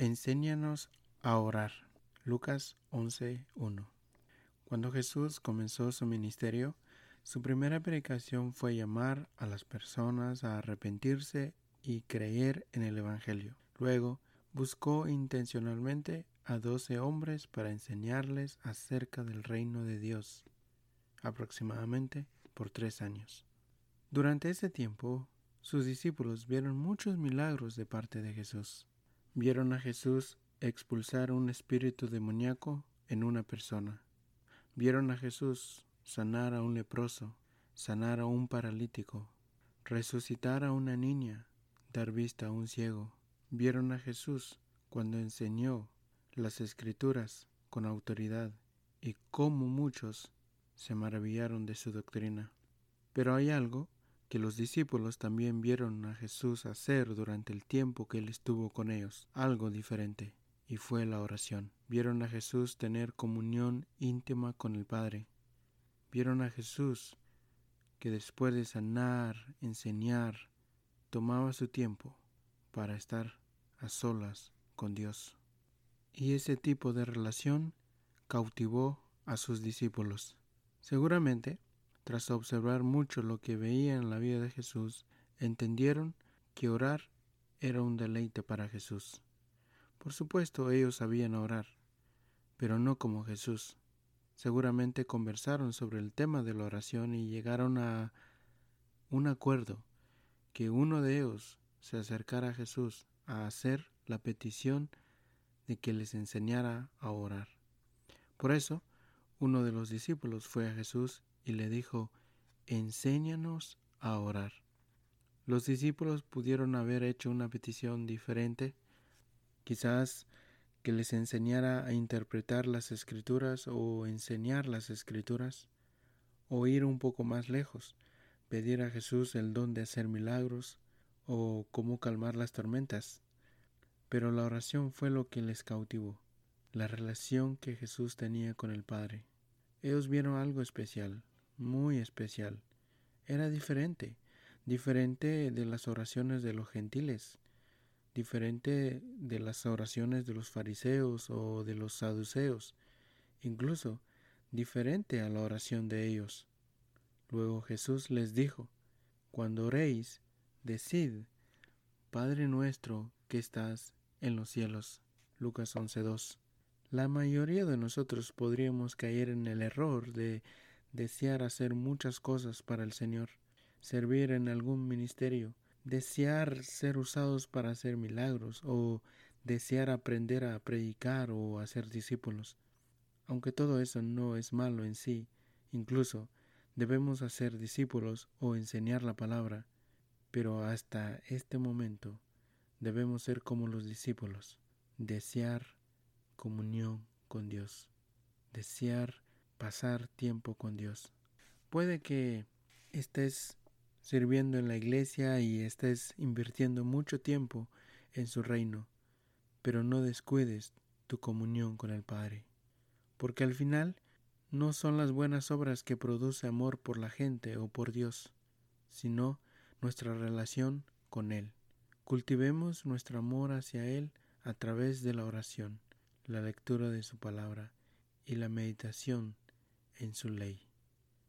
Enséñanos a orar. Lucas 11.1 Cuando Jesús comenzó su ministerio, su primera predicación fue llamar a las personas a arrepentirse y creer en el Evangelio. Luego, buscó intencionalmente a doce hombres para enseñarles acerca del reino de Dios, aproximadamente por tres años. Durante ese tiempo, sus discípulos vieron muchos milagros de parte de Jesús. Vieron a Jesús expulsar un espíritu demoníaco en una persona. Vieron a Jesús sanar a un leproso, sanar a un paralítico, resucitar a una niña, dar vista a un ciego. Vieron a Jesús cuando enseñó las escrituras con autoridad y cómo muchos se maravillaron de su doctrina. Pero hay algo que los discípulos también vieron a Jesús hacer durante el tiempo que él estuvo con ellos, algo diferente, y fue la oración. Vieron a Jesús tener comunión íntima con el Padre. Vieron a Jesús que después de sanar, enseñar, tomaba su tiempo para estar a solas con Dios. Y ese tipo de relación cautivó a sus discípulos. Seguramente tras observar mucho lo que veía en la vida de Jesús, entendieron que orar era un deleite para Jesús. Por supuesto, ellos sabían orar, pero no como Jesús. Seguramente conversaron sobre el tema de la oración y llegaron a un acuerdo que uno de ellos se acercara a Jesús a hacer la petición de que les enseñara a orar. Por eso, uno de los discípulos fue a Jesús y le dijo, enséñanos a orar. Los discípulos pudieron haber hecho una petición diferente, quizás que les enseñara a interpretar las escrituras o enseñar las escrituras, o ir un poco más lejos, pedir a Jesús el don de hacer milagros o cómo calmar las tormentas. Pero la oración fue lo que les cautivó, la relación que Jesús tenía con el Padre. Ellos vieron algo especial, muy especial. Era diferente, diferente de las oraciones de los gentiles, diferente de las oraciones de los fariseos o de los saduceos, incluso diferente a la oración de ellos. Luego Jesús les dijo, Cuando oréis, decid, Padre nuestro que estás en los cielos. Lucas 11.2. La mayoría de nosotros podríamos caer en el error de desear hacer muchas cosas para el Señor, servir en algún ministerio, desear ser usados para hacer milagros o desear aprender a predicar o hacer discípulos. Aunque todo eso no es malo en sí, incluso debemos hacer discípulos o enseñar la palabra, pero hasta este momento debemos ser como los discípulos, desear comunión con Dios, desear pasar tiempo con Dios. Puede que estés sirviendo en la iglesia y estés invirtiendo mucho tiempo en su reino, pero no descuides tu comunión con el Padre, porque al final no son las buenas obras que produce amor por la gente o por Dios, sino nuestra relación con Él. Cultivemos nuestro amor hacia Él a través de la oración la lectura de su palabra y la meditación en su ley.